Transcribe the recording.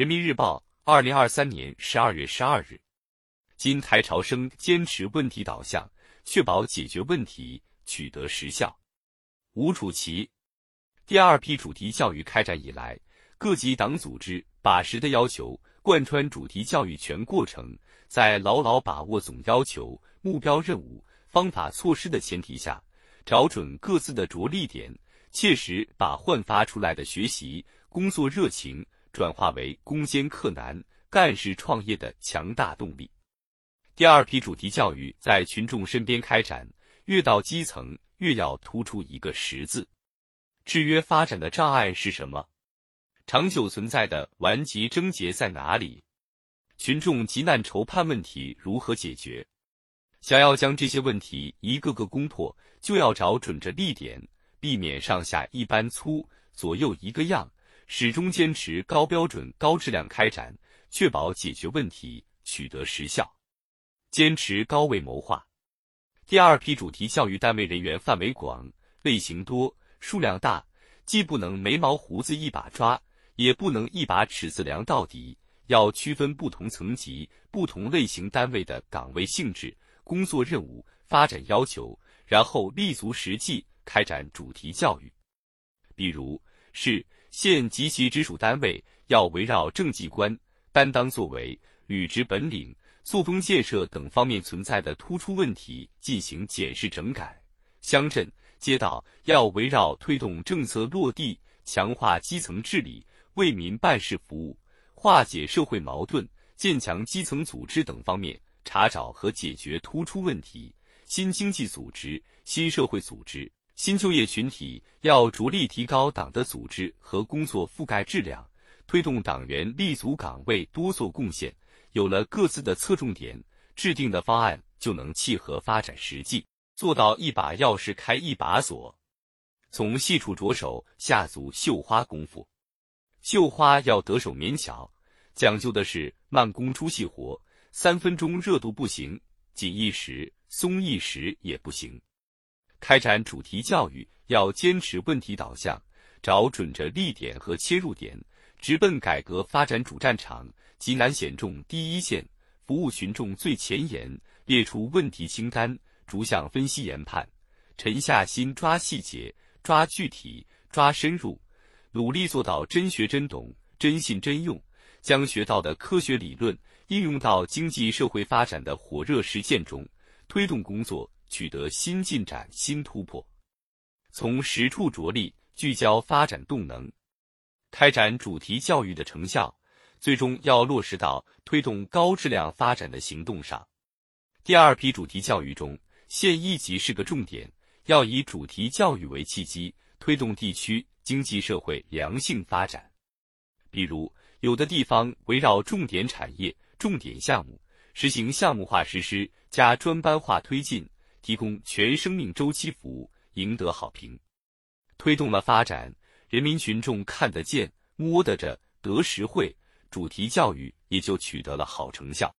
人民日报，二零二三年十二月十二日。今台潮生坚持问题导向，确保解决问题取得实效。吴楚奇，第二批主题教育开展以来，各级党组织把实的要求贯穿主题教育全过程，在牢牢把握总要求、目标、任务、方法、措施的前提下，找准各自的着力点，切实把焕发出来的学习工作热情转化为攻坚克难、干事创业的强大动力。第二批主题教育在群众身边开展，越到基层越要突出一个“实”字。制约发展的障碍是什么？长久存在的顽疾症结在哪里？群众急难愁盼问题如何解决？想要将这些问题一个个攻破，就要找准着力点，避免上下一般粗，左右一个样，始终坚持高标准、高质量开展，确保解决问题取得实效。坚持高位谋划。第二批主题教育单位人员范围广、类型多、数量大，既不能眉毛胡子一把抓，也不能一把尺子量到底，要区分不同层级、不同类型单位的岗位性质、工作任务、发展要求，然后立足实际开展主题教育。比如，市县及其直属单位要围绕政绩观、担当作为、履职本领。作风建设等方面存在的突出问题进行检视整改，乡镇街道要围绕推动政策落地、强化基层治理、为民办事服务、化解社会矛盾、建强基层组织等方面查找和解决突出问题。新经济组织、新社会组织、新就业群体要着力提高党的组织和工作覆盖质量，推动党员立足岗位多做贡献。有了各自的侧重点，制定的方案就能契合发展实际，做到一把钥匙开一把锁。从细处着手，下足绣花功夫。绣花要得手绵巧，讲究的是慢工出细活，三分钟热度不行，紧一时、松一时也不行。开展主题教育要坚持问题导向，找准着力点和切入点，直奔改革发展主战场。急难险重第一线，服务群众最前沿，列出问题清单，逐项分析研判，沉下心抓细节、抓具体、抓深入，努力做到真学真懂、真信真用，将学到的科学理论应用到经济社会发展的火热实践中，推动工作取得新进展、新突破。从实处着力，聚焦发展动能，开展主题教育的成效。最终要落实到推动高质量发展的行动上。第二批主题教育中，县一级是个重点，要以主题教育为契机，推动地区经济社会良性发展。比如，有的地方围绕重点产业、重点项目，实行项目化实施加专班化推进，提供全生命周期服务，赢得好评，推动了发展，人民群众看得见、摸得着、得实惠。主题教育也就取得了好成效。